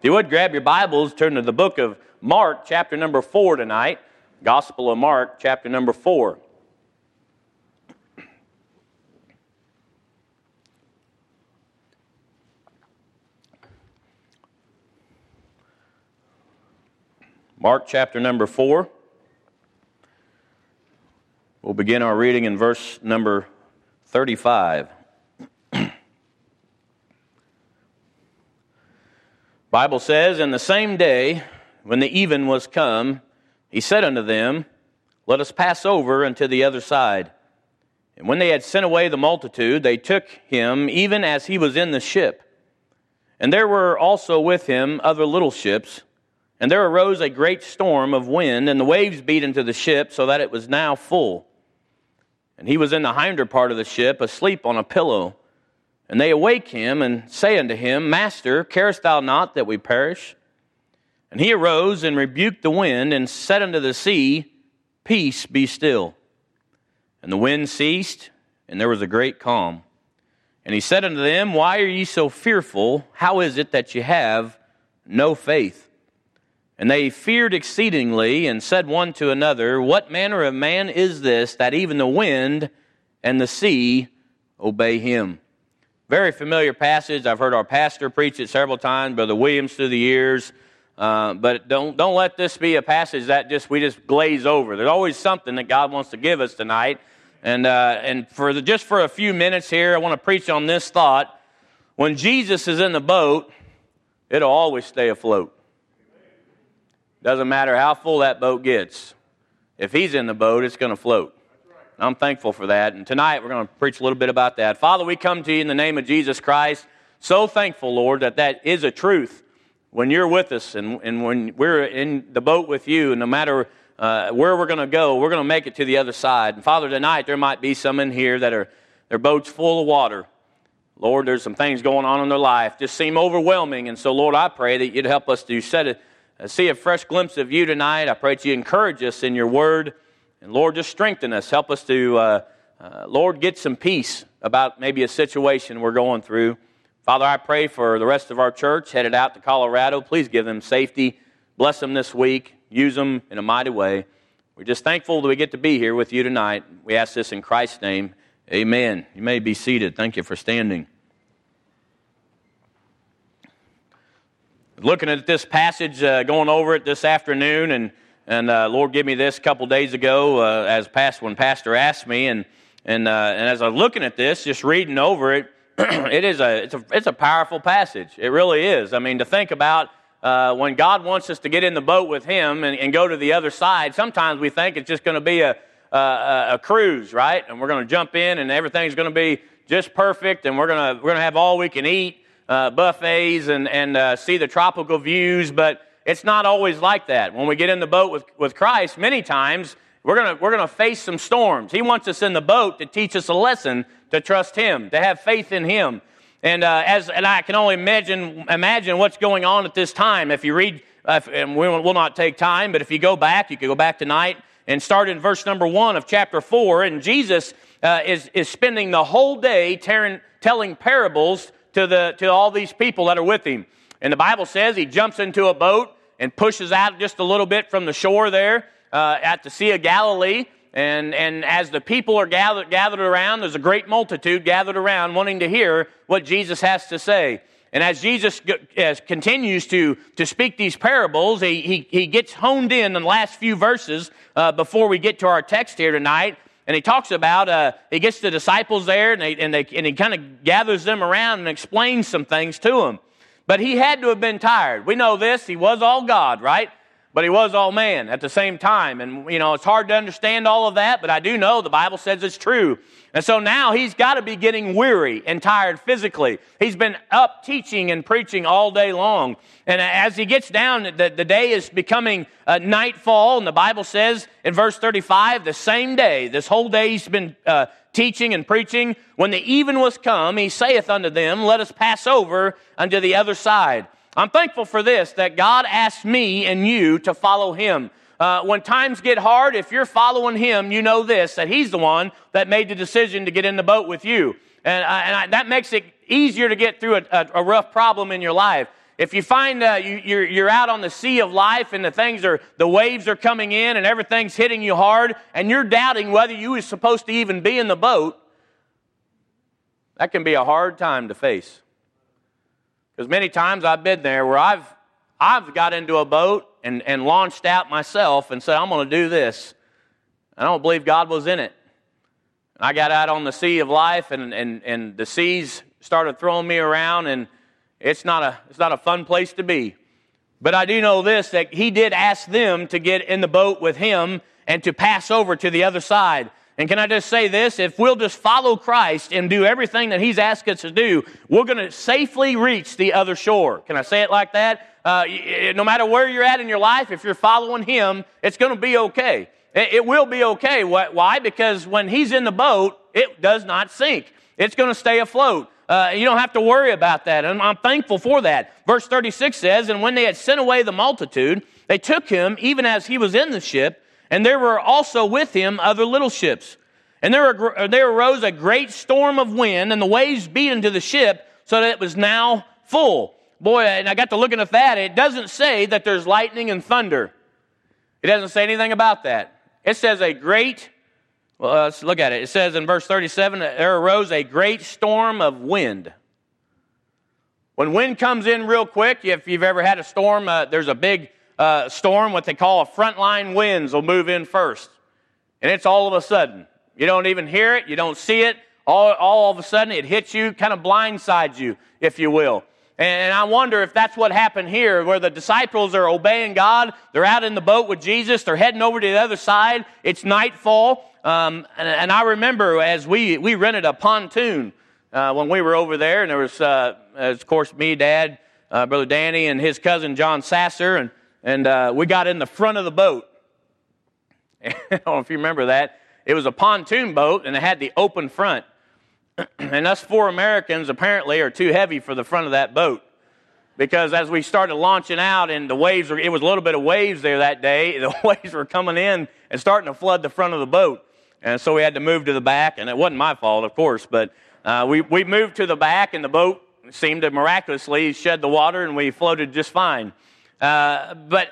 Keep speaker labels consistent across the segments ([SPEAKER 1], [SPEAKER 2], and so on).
[SPEAKER 1] If you would grab your Bibles, turn to the book of Mark, chapter number 4 tonight. Gospel of Mark, chapter number 4. Mark chapter number 4. We'll begin our reading in verse number 35. Bible says, "In the same day, when the even was come, he said unto them, Let us pass over unto the other side. And when they had sent away the multitude, they took him even as he was in the ship. And there were also with him other little ships. And there arose a great storm of wind, and the waves beat into the ship, so that it was now full. And he was in the hinder part of the ship, asleep on a pillow. And they awake him, and say unto him, Master, carest thou not that we perish? And he arose and rebuked the wind, and said unto the sea, Peace, be still. And the wind ceased, and there was a great calm. And he said unto them, Why are ye so fearful? How is it that ye have no faith? And they feared exceedingly and said one to another, What manner of man is this that even the wind and the sea obey him? Very familiar passage. I've heard our pastor preach it several times, Brother Williams through the years. Uh, but don't, don't let this be a passage that just we just glaze over. There's always something that God wants to give us tonight. And, uh, and for the, just for a few minutes here, I want to preach on this thought. When Jesus is in the boat, it'll always stay afloat. Doesn't matter how full that boat gets. If he's in the boat, it's going to float. I'm thankful for that. And tonight we're going to preach a little bit about that. Father, we come to you in the name of Jesus Christ. So thankful, Lord, that that is a truth. When you're with us and, and when we're in the boat with you, no matter uh, where we're going to go, we're going to make it to the other side. And Father, tonight there might be some in here that are their boat's full of water. Lord, there's some things going on in their life just seem overwhelming. And so, Lord, I pray that you'd help us to set uh, see a fresh glimpse of you tonight. I pray that you encourage us in your word. And Lord, just strengthen us. Help us to, uh, uh, Lord, get some peace about maybe a situation we're going through. Father, I pray for the rest of our church headed out to Colorado. Please give them safety. Bless them this week. Use them in a mighty way. We're just thankful that we get to be here with you tonight. We ask this in Christ's name. Amen. You may be seated. Thank you for standing. looking at this passage, uh, going over it this afternoon, and and uh, Lord gave me this a couple days ago uh, as past when Pastor asked me, and and uh, and as I'm looking at this, just reading over it, it is a it's a it's a powerful passage. It really is. I mean, to think about. Uh, when God wants us to get in the boat with Him and, and go to the other side, sometimes we think it's just going to be a, a, a cruise, right? And we're going to jump in and everything's going to be just perfect and we're going to, we're to have all we can eat uh, buffets and, and uh, see the tropical views, but it's not always like that. When we get in the boat with, with Christ, many times we're going we're gonna face some storms. He wants us in the boat to teach us a lesson to trust Him, to have faith in Him. And, uh, as, and I can only imagine, imagine what's going on at this time. If you read, uh, and we will not take time, but if you go back, you can go back tonight and start in verse number one of chapter four. And Jesus uh, is, is spending the whole day tearing, telling parables to, the, to all these people that are with him. And the Bible says he jumps into a boat and pushes out just a little bit from the shore there uh, at the Sea of Galilee. And, and as the people are gathered, gathered around, there's a great multitude gathered around wanting to hear what Jesus has to say. And as Jesus as continues to, to speak these parables, he, he, he gets honed in in the last few verses uh, before we get to our text here tonight and he talks about uh, he gets the disciples there and, they, and, they, and he kind of gathers them around and explains some things to them but he had to have been tired. We know this. He was all god right but he was all man at the same time and you know it's hard to understand all of that but i do know the bible says it's true and so now he's got to be getting weary and tired physically. He's been up teaching and preaching all day long. And as he gets down, the, the day is becoming uh, nightfall. And the Bible says in verse 35, the same day, this whole day he's been uh, teaching and preaching. When the even was come, he saith unto them, Let us pass over unto the other side. I'm thankful for this, that God asked me and you to follow him. Uh, when times get hard, if you're following him, you know this, that he's the one that made the decision to get in the boat with you. And, uh, and I, that makes it easier to get through a, a, a rough problem in your life. if you find uh, you, you're, you're out on the sea of life and the things are, the waves are coming in and everything's hitting you hard and you're doubting whether you were supposed to even be in the boat, that can be a hard time to face. Because many times I've been there where I've, I've got into a boat and, and launched out myself and said, I'm going to do this. I don't believe God was in it. I got out on the sea of life and, and, and the seas started throwing me around and it's not a, it's not a fun place to be. But I do know this, that he did ask them to get in the boat with him and to pass over to the other side. And can I just say this? If we'll just follow Christ and do everything that He's asked us to do, we're going to safely reach the other shore. Can I say it like that? Uh, no matter where you're at in your life, if you're following Him, it's going to be okay. It, will be okay. Why? Because when He's in the boat, it does not sink. It's going to stay afloat. Uh, you don't have to worry about that. And I'm thankful for that. Verse 36 says, And when they had sent away the multitude, they took him even as he was in the ship, and there were also with him other little ships. And there, there arose a great storm of wind, and the waves beat into the ship so that it was now full. Boy, and I got to looking at that. It doesn't say that there's lightning and thunder. It doesn't say anything about that. It says a great well, uh, let's look at it. It says in verse 37 there arose a great storm of wind. When wind comes in real quick, if you've ever had a storm, uh, there's a big uh, storm, what they call a frontline winds will move in first. And it's all of a sudden. You don't even hear it, you don't see it. All, all of a sudden, it hits you, kind of blindsides you, if you will. And I wonder if that's what happened here, where the disciples are obeying God. They're out in the boat with Jesus. They're heading over to the other side. It's nightfall. Um, and, and, I remember as we, we rented a pontoon uh, when we were over there, and there was, uh, of course, me, Dad, uh, Brother Danny, and his cousin John Sasser, and, and uh, we got in the front of the boat. I don't know if you remember that. It was a pontoon boat, and it had the open front. and us four Americans apparently are too heavy for the front of that boat because as we started launching out and the waves were, it was a little bit of waves there that day, the waves were coming in and starting to flood the front of the boat. And so we had to move to the back, and it wasn't my fault, of course, but uh, we, we moved to the back, and the boat seemed to miraculously shed the water, and we floated just fine. Uh, but,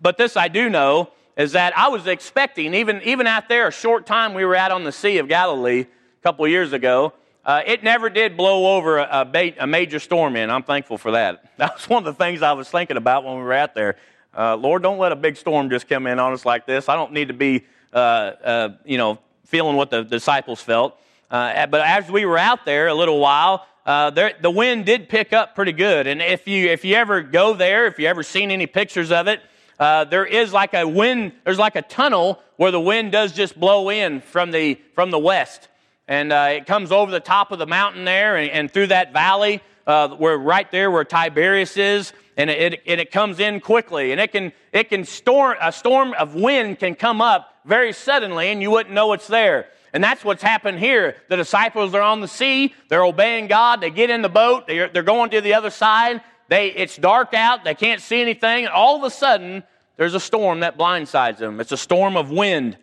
[SPEAKER 1] but this I do know is that I was expecting, even, even out there, a short time we were out on the Sea of Galilee a couple years ago, uh, it never did blow over a, a, a, major storm in. I'm thankful for that. That was one of the things I was thinking about when we were out there. Uh, Lord, don't let a big storm just come in on us like this. I don't need to be, uh, uh you know, feeling what the disciples felt. Uh, but as we were out there a little while, uh, there, the wind did pick up pretty good. And if you, if you ever go there, if you ever seen any pictures of it, uh, there is like a wind, there's like a tunnel where the wind does just blow in from the, from the west. And uh, it comes over the top of the mountain there and, and through that valley uh, where right there where Tiberias is, and it, it, it comes in quickly. And it can, it can storm, a storm of wind can come up very suddenly and you wouldn't know it's there. And that's what's happened here. The disciples are on the sea. They're obeying God. They get in the boat. They're, they're going to the other side. They, it's dark out. They can't see anything. And all of a sudden, there's a storm that blindsides them. It's a storm of wind.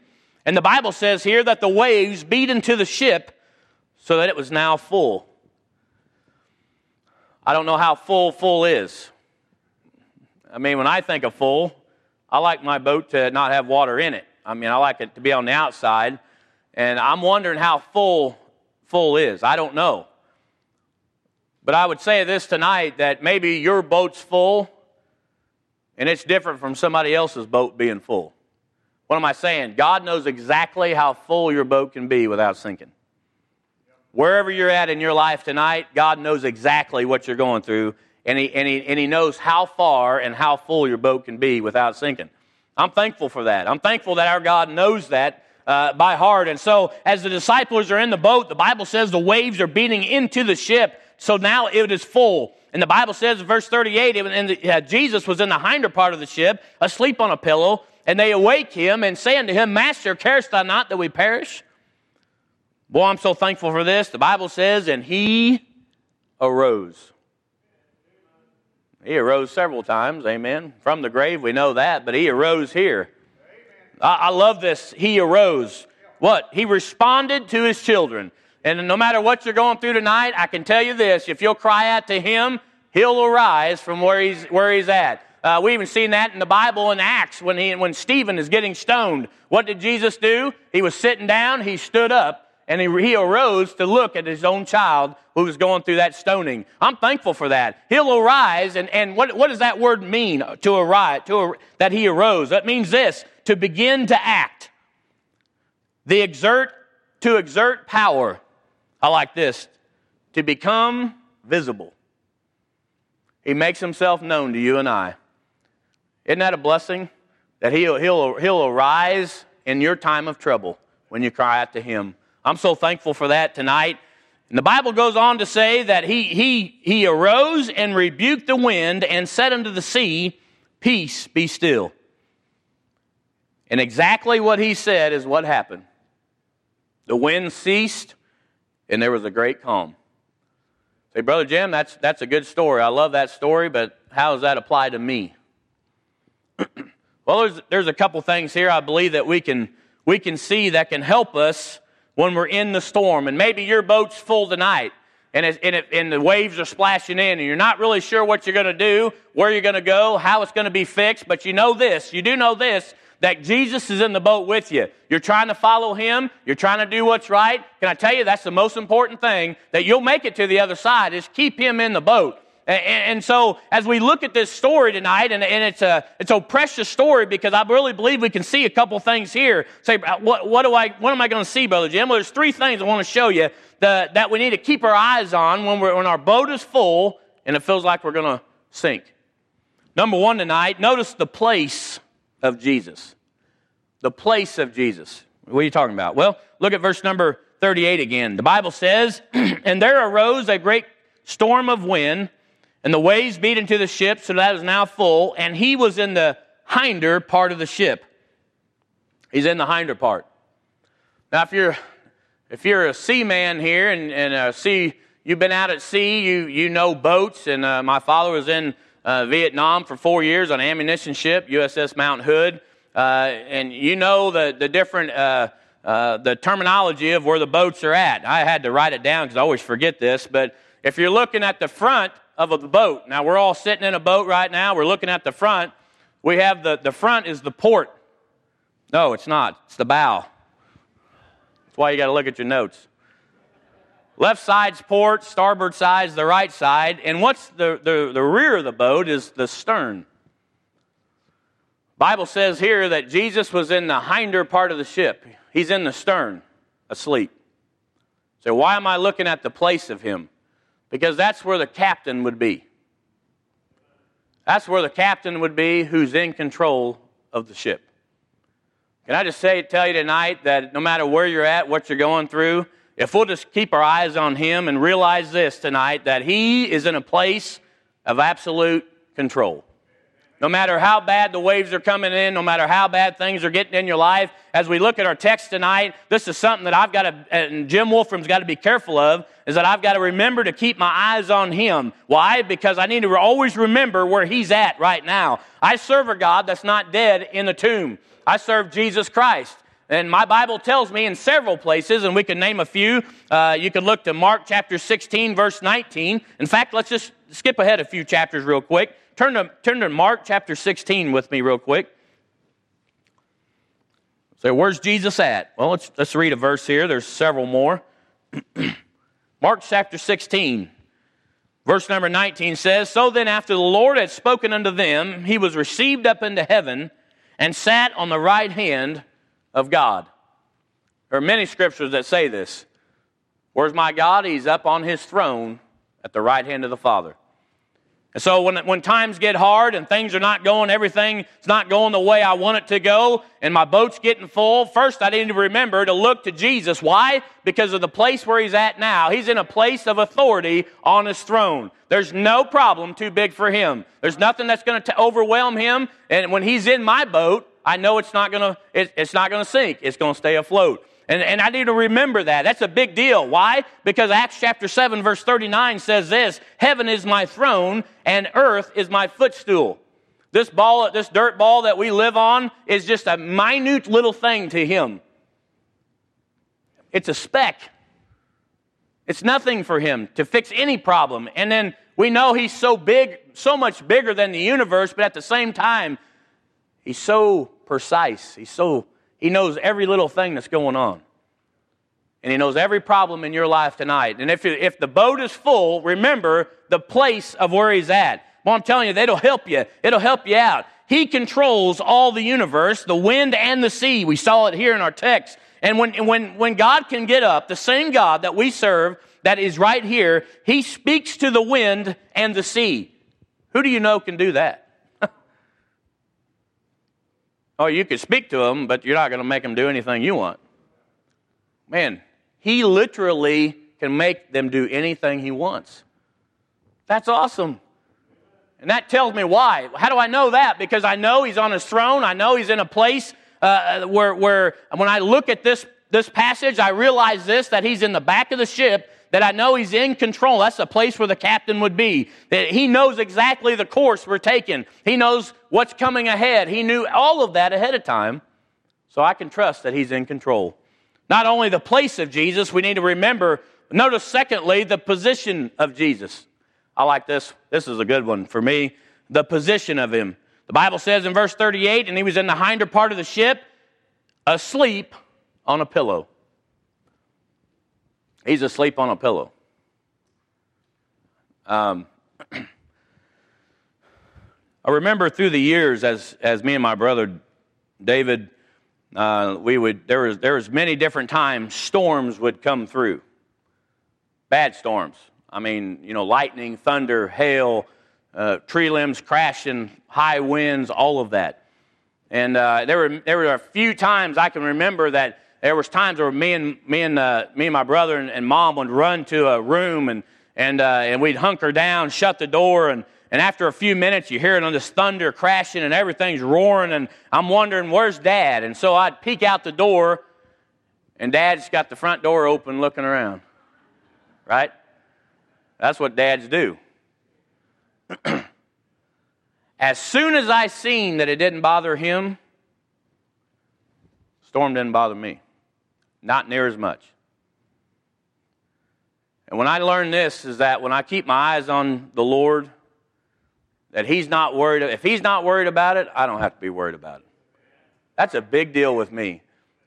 [SPEAKER 1] And the Bible says here that the waves beat into the ship so that it was now full. I don't know how full full is. I mean, when I think of full, I like my boat to not have water in it. I mean, I like it to be on the outside. And I'm wondering how full full is. I don't know. But I would say this tonight that maybe your boat's full and it's different from somebody else's boat being full. What am I saying? God knows exactly how full your boat can be without sinking. Wherever you're at in your life tonight, God knows exactly what you're going through, and He, and he, and he knows how far and how full your boat can be without sinking. I'm thankful for that. I'm thankful that our God knows that uh, by heart. And so, as the disciples are in the boat, the Bible says the waves are beating into the ship. So now it is full. And the Bible says verse 38, and the, uh, Jesus was in the hinder part of the ship, asleep on a pillow, and they awake him and say unto him, Master, carest thou not that we perish? Boy, I'm so thankful for this. The Bible says, and he arose. He arose several times, amen. From the grave, we know that, but he arose here. I, I love this. He arose. What? He responded to his children. And no matter what you're going through tonight, I can tell you this if you'll cry out to him, he'll arise from where he's, where he's at. Uh, we even seen that in the Bible in Acts when, he, when Stephen is getting stoned. What did Jesus do? He was sitting down, he stood up, and he, he arose to look at his own child who was going through that stoning. I'm thankful for that. He'll arise, and, and what, what does that word mean, to arise, to, that he arose? That means this, to begin to act. The exert, to exert power. I like this, to become visible. He makes himself known to you and I. Isn't that a blessing? That he'll, he'll, he'll arise in your time of trouble when you cry out to him. I'm so thankful for that tonight. And the Bible goes on to say that he, he, he arose and rebuked the wind and said unto the sea, Peace, be still. And exactly what he said is what happened. The wind ceased and there was a great calm. Say, Brother Jim, that's, that's a good story. I love that story, but how does that apply to me? well, there's, there's a couple things here I believe that we can, we can see that can help us when we're in the storm. And maybe your boat's full tonight and, it, and, it, and the waves are splashing in and you're not really sure what you're going to do, where you're going to go, how it's going to be fixed. But you know this, you do know this, that Jesus is in the boat with you. You're trying to follow him. You're trying to do what's right. Can I tell you that's the most important thing that you'll make it to the other side is keep him in the boat. And, so as we look at this story tonight, and, it's a it's a precious story because I really believe we can see a couple things here. Say, uh, what, what do I what am I going to see, Brother Jim? Well, there's three things I want to show you the, that we need to keep our eyes on when when our boat is full and it feels like we're going to sink. Number one tonight, notice the place of Jesus. The place of Jesus. What are you talking about? Well, look at verse number 38 again. The Bible says, And there arose a great storm of wind and the waves beat into the ship, so that is now full, and he was in the hinder part of the ship. He's in the hinder part. Now, if you're if you're a seaman here and, and uh, sea, you've been out at sea, you you know boats, and uh, my father was in uh, Vietnam for four years on an ammunition ship, USS Mount Hood, uh, and you know the the different. Uh, uh, the terminology of where the boats are at. I had to write it down because I always forget this. But if you're looking at the front of a boat. Now, we're all sitting in a boat right now. We're looking at the front. We have the, the front is the port. No, it's not. It's the bow. That's why you got to look at your notes. Left side's port, starboard side's the right side. And what's the, the, the rear of the boat is the stern. Bible says here that Jesus was in the hinder part of the ship. He's in the stern, asleep. So why am I looking at the place of him? because that's where the captain would be. That's where the captain would be who's in control of the ship. Can I just say, tell you tonight that no matter where you're at, what you're going through, if we'll just keep our eyes on Him and realize this tonight, that He is in a place of absolute control. No matter how bad the waves are coming in, no matter how bad things are getting in your life, as we look at our text tonight, this is something that I've got to, and Jim Wolfram's got to be careful of, is that I've got to remember to keep my eyes on him. Why? Because I need to always remember where he's at right now. I serve a God that's not dead in the tomb. I serve Jesus Christ. And my Bible tells me in several places, and we can name a few. Uh, you can look to Mark chapter 16, verse 19. In fact, let's just skip ahead a few chapters real quick. Turn to, turn to Mark chapter 16 with me, real quick. So, where's Jesus at? Well, let's, let's read a verse here. There's several more. Mark chapter 16, verse number 19 says So then, after the Lord had spoken unto them, he was received up into heaven and sat on the right hand of God. There are many scriptures that say this. Where's my God? He's up on his throne at the right hand of the Father. And so when, when times get hard and things are not going, everything is not going the way I want it to go, and my boat's getting full, first I need to remember to look to Jesus. Why? Because of the place where he's at now. He's in a place of authority on his throne. There's no problem too big for him. There's nothing that's going to overwhelm him. And when he's in my boat, I know it's not going to, it, it's not going to sink. It's going to stay afloat. And, and I need to remember that. That's a big deal. Why? Because Acts chapter 7, verse 39 says this Heaven is my throne, and earth is my footstool. This ball, this dirt ball that we live on is just a minute little thing to him. It's a speck. It's nothing for him to fix any problem. And then we know he's so big, so much bigger than the universe, but at the same time, he's so precise. He's so, he knows every little thing that's going on. And he knows every problem in your life tonight. And if, if the boat is full, remember the place of where he's at. Well, I'm telling you, it'll help you. It'll help you out. He controls all the universe, the wind and the sea. We saw it here in our text. And when, when, when God can get up, the same God that we serve, that is right here, He speaks to the wind and the sea. Who do you know can do that? Oh, you could speak to them, but you're not going to make them do anything you want. Man, He literally can make them do anything He wants. That's awesome. And that tells me why. How do I know that? Because I know he's on his throne. I know he's in a place uh, where, where when I look at this, this passage, I realize this that he's in the back of the ship, that I know he's in control. That's the place where the captain would be. That he knows exactly the course we're taking, he knows what's coming ahead. He knew all of that ahead of time. So I can trust that he's in control. Not only the place of Jesus, we need to remember, notice secondly, the position of Jesus. I like this. This is a good one for me. The position of him. The Bible says in verse 38, and he was in the hinder part of the ship, asleep on a pillow. He's asleep on a pillow. Um, I remember through the years, as as me and my brother David, uh, we would there was there was many different times storms would come through, bad storms. I mean, you know, lightning, thunder, hail, uh, tree limbs crashing, high winds, all of that. And uh, there, were, there were a few times I can remember that there was times where me and, me and, uh, me and my brother and, and, mom would run to a room and, and, uh, and we'd hunker down, shut the door, and, and after a few minutes, you hear it on this thunder crashing and everything's roaring, and I'm wondering, where's dad? And so I'd peek out the door, and dad's got the front door open looking around. Right? That's what dads do. as soon as I seen that it didn't bother him, storm didn't bother me. Not near as much. And when I learned this is that when I keep my eyes on the Lord, that he's not worried if he's not worried about it, I don't have to be worried about it. That's a big deal with me.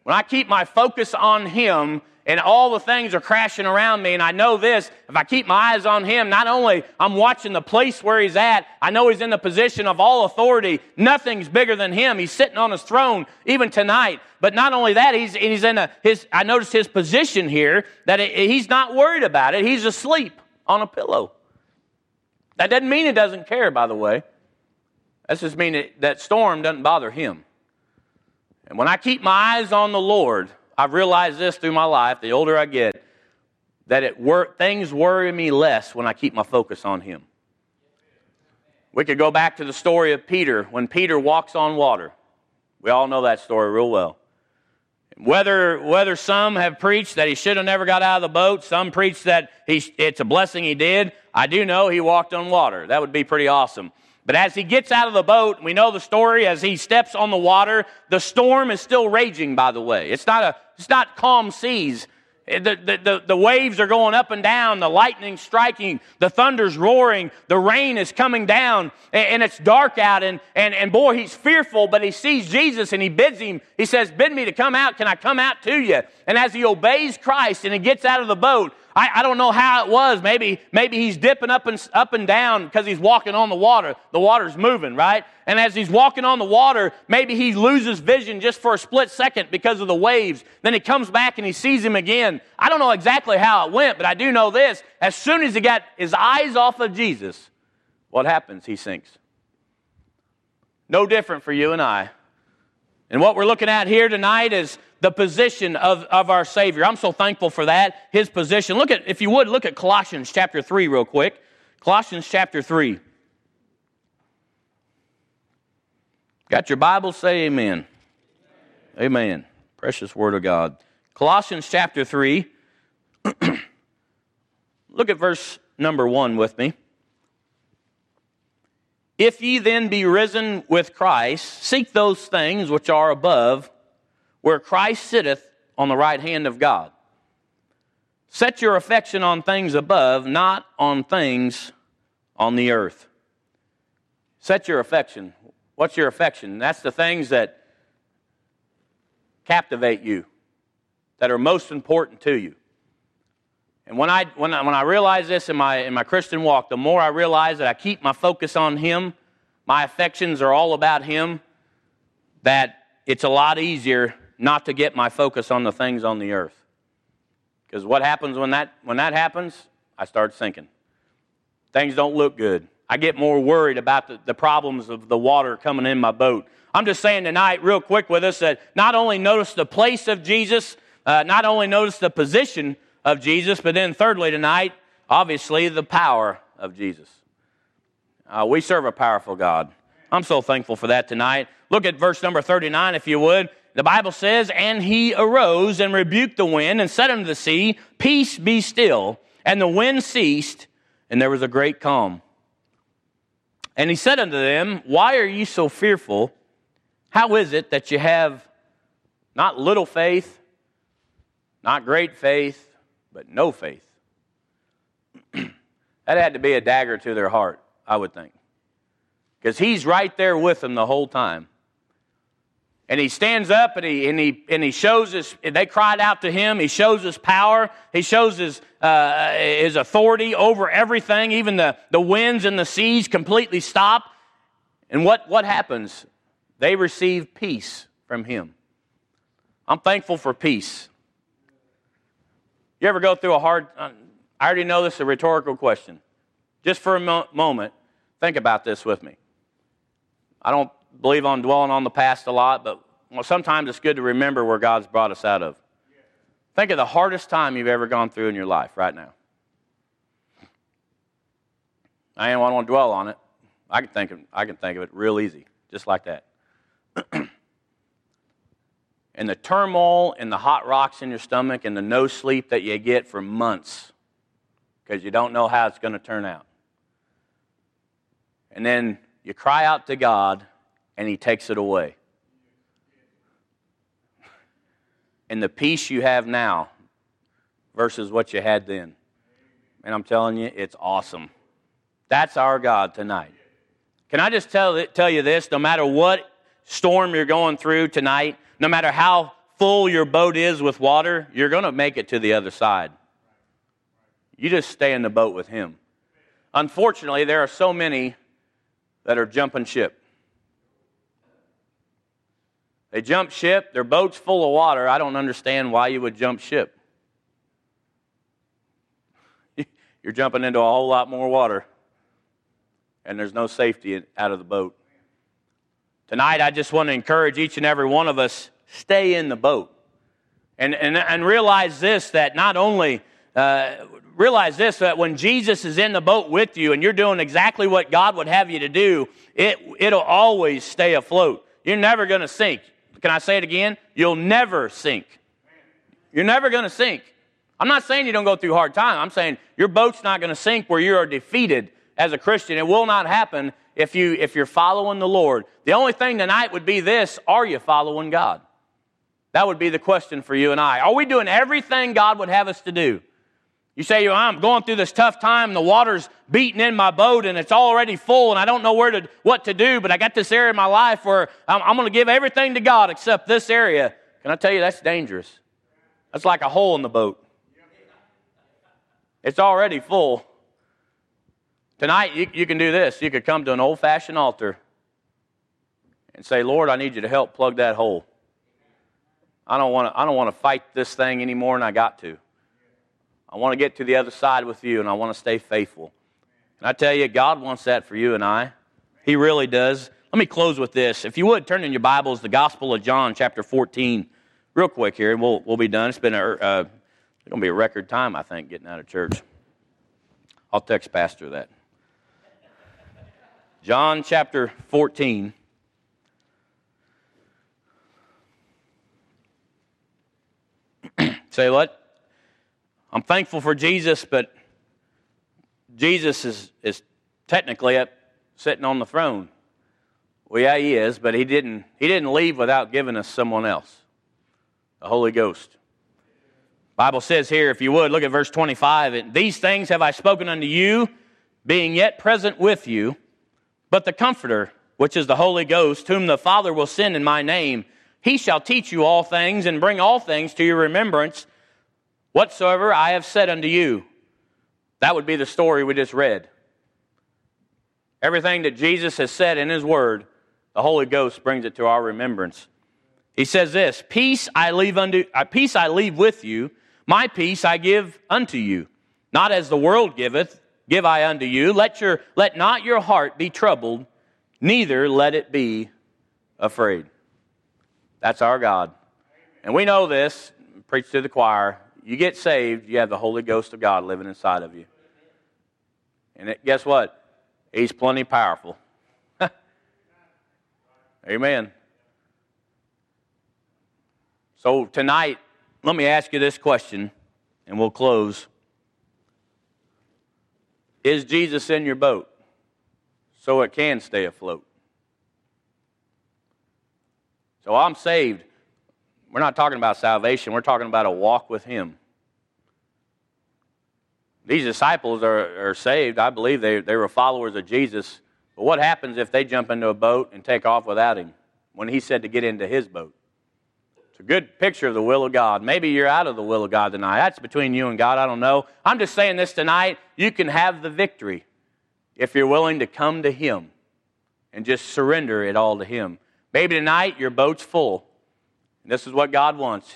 [SPEAKER 1] When I keep my focus on him and all the things are crashing around me. And I know this, if I keep my eyes on him, not only I'm watching the place where he's at, I know he's in the position of all authority. Nothing's bigger than him. He's sitting on his throne even tonight. But not only that, he's, he's in a, his, I noticed his position here that it, he's not worried about it. He's asleep on a pillow. That doesn't mean he doesn't care, by the way. That just means that storm doesn't bother him. And when I keep my eyes on the Lord, I've realized this through my life, the older I get, that it wor- things worry me less when I keep my focus on Him. We could go back to the story of Peter when Peter walks on water. We all know that story real well. Whether, whether some have preached that he should have never got out of the boat, some preach that he, it's a blessing he did. I do know he walked on water. That would be pretty awesome. But as he gets out of the boat, we know the story, as he steps on the water, the storm is still raging, by the way. It's not, a, it's not calm seas. Eh, the, the, the, the, waves are going up and down, the lightning striking, the thunder's roaring, the rain is coming down, and, and it's dark out. And, and, and boy, he's fearful, but he sees Jesus and he bids him. He says, Bid me to come out. Can I come out to you? And as he obeys Christ and he gets out of the boat, I, I don't know how it was. Maybe, maybe he's dipping up and, up and down because he's walking on the water. The water's moving, right? And as he's walking on the water, maybe he loses vision just for a split second because of the waves. Then he comes back and he sees him again. I don't know exactly how it went, but I do know this. As soon as he got his eyes off of Jesus, what happens? He sinks. No different for you and I. And what we're looking at here tonight is the position of, of our Savior. I'm so thankful for that, his position. Look at, if you would, look at Colossians chapter 3 real quick. Colossians chapter 3. Got your Bible? Say amen. Amen. Precious word of God. Colossians chapter 3. look at verse number 1 with me. If ye then be risen with Christ, seek those things which are above where Christ sitteth on the right hand of God. Set your affection on things above, not on things on the earth. Set your affection. What's your affection? That's the things that captivate you, that are most important to you. And when I, when I, when I realize this in my, in my Christian walk, the more I realize that I keep my focus on Him, my affections are all about Him, that it's a lot easier not to get my focus on the things on the earth. Because what happens when that, when that happens? I start sinking. Things don't look good. I get more worried about the, the problems of the water coming in my boat. I'm just saying tonight, real quick with us, that not only notice the place of Jesus, uh, not only notice the position of Jesus, but then thirdly tonight, obviously, the power of Jesus. Uh, we serve a powerful God. I'm so thankful for that tonight. Look at verse number 39, if you would. The Bible says, And he arose and rebuked the wind and said unto the sea, Peace be still. And the wind ceased, and there was a great calm. And he said unto them, Why are ye so fearful? How is it that you have not little faith, not great faith, but no faith? that had to be a dagger to their heart, I would think. Because he's right there with them the whole time. And he stands up and he, and he, and he shows his, they cried out to him. He shows his power. He shows his, uh, his authority over everything. Even the, the winds and the seas completely stop. And what, what happens? They receive peace from him. I'm thankful for peace. You ever go through a hard, uh, I already know this is a rhetorical question. Just for a mo- moment, think about this with me. I don't believe on dwelling on the past a lot, but well, sometimes it's good to remember where God's brought us out of. Think of the hardest time you've ever gone through in your life right now. I don't want to dwell on it. I can think of, I can think of it real easy, just like that. and the turmoil and the hot rocks in your stomach and the no sleep that you get for months because you don't know how it's going to turn out. And then you cry out to God and He takes it away. And the peace you have now versus what you had then. And I'm telling you, it's awesome. That's our God tonight. Can I just tell, tell you this? No matter what storm you're going through tonight, no matter how full your boat is with water, you're going to make it to the other side. You just stay in the boat with Him. Unfortunately, there are so many that are jumping ship. They jump ship, their boat's full of water. I don't understand why you would jump ship. You're jumping into a whole lot more water, and there's no safety out of the boat. Tonight, I just want to encourage each and every one of us stay in the boat. And, and, and realize this that not only uh, realize this that when Jesus is in the boat with you and you're doing exactly what God would have you to do, it, it'll always stay afloat. You're never going to sink. Can I say it again? You'll never sink. You're never going to sink. I'm not saying you don't go through hard time. I'm saying your boat's not going to sink where you are defeated as a Christian. It will not happen if you if you're following the Lord. The only thing tonight would be this, are you following God? That would be the question for you and I. Are we doing everything God would have us to do? You say, oh, I'm going through this tough time, the water's beating in my boat and it's already full and I don't know where to, what to do, but I got this area in my life where I'm, I'm going to give everything to God except this area. Can I tell you that's dangerous? That's like a hole in the boat. It's already full. Tonight, you, you can do this. You could come to an old fashioned altar and say, Lord, I need you to help plug that hole. I don't want to, I don't want to fight this thing anymore, and I got to. I want to get to the other side with you, and I want to stay faithful. And I tell you, God wants that for you and I. He really does. Let me close with this. If you would, turn in your Bibles, the Gospel of John, chapter 14, real quick here, and we'll, we'll be done. It's been a, uh, it's going to be a record time, I think, getting out of church. I'll text Pastor that. John chapter 14. Say what? I'm thankful for Jesus, but Jesus is, is technically up sitting on the throne. Well, yeah, he is, but he didn't, he didn't leave without giving us someone else the Holy Ghost. Bible says here, if you would, look at verse 25. These things have I spoken unto you, being yet present with you, but the Comforter, which is the Holy Ghost, whom the Father will send in my name, he shall teach you all things and bring all things to your remembrance whatsoever I have said unto you. That would be the story we just read. Everything that Jesus has said in his word, the Holy Ghost brings it to our remembrance. He says this, peace I leave unto uh, peace I leave with you, my peace I give unto you. Not as the world giveth, give I unto you. Let your let not your heart be troubled, neither let it be afraid. That's our God. And we know this, preach to the choir. You get saved, you have the Holy Ghost of God living inside of you. And it, guess what? He's plenty powerful. Amen. So tonight, let me ask you this question, and we'll close. Is Jesus in your boat so it can stay afloat? So I'm saved. We're not talking about salvation, we're talking about a walk with Him. These disciples are, are saved. I believe they, they were followers of Jesus. But what happens if they jump into a boat and take off without Him when He said to get into His boat? It's a good picture of the will of God. Maybe you're out of the will of God tonight. That's between you and God. I don't know. I'm just saying this tonight. You can have the victory if you're willing to come to Him and just surrender it all to Him. Maybe tonight your boat's full. This is what God wants.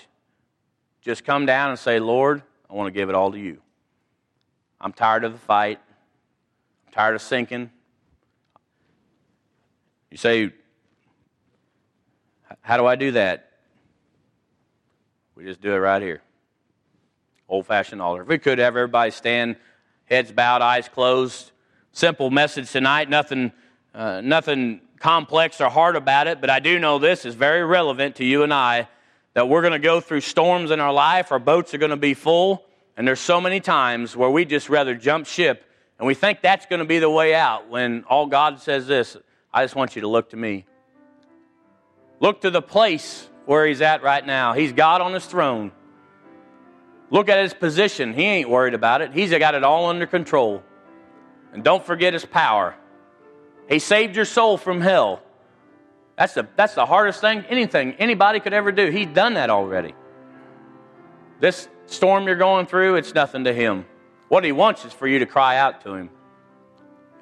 [SPEAKER 1] Just come down and say, Lord, I want to give it all to you. I'm tired of the fight. I'm tired of sinking. You say, How do I do that? We just do it right here. Old fashioned altar. If we could have everybody stand, heads bowed, eyes closed. Simple message tonight. Nothing, uh, nothing complex or hard about it, but I do know this is very relevant to you and I that we're going to go through storms in our life. Our boats are going to be full, and there's so many times where we just rather jump ship and we think that's going to be the way out when all God says this I just want you to look to me. Look to the place where He's at right now. He's God on His throne. Look at His position. He ain't worried about it, He's got it all under control. And don't forget His power. He saved your soul from hell. That's the, that's the hardest thing, anything anybody could ever do. He's done that already. This storm you're going through, it's nothing to him. What he wants is for you to cry out to him.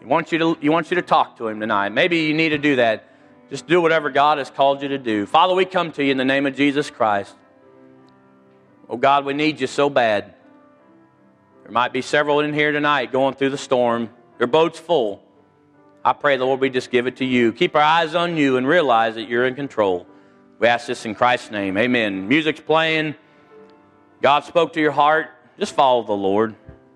[SPEAKER 1] He wants you to, he wants you to talk to him tonight. Maybe you need to do that. Just do whatever God has called you to do. Father, we come to you in the name of Jesus Christ. Oh God, we need you so bad. There might be several in here tonight going through the storm. Your boat's full. I pray, Lord, we just give it to you. Keep our eyes on you and realize that you're in control. We ask this in Christ's name. Amen. Music's playing. God spoke to your heart. Just follow the Lord.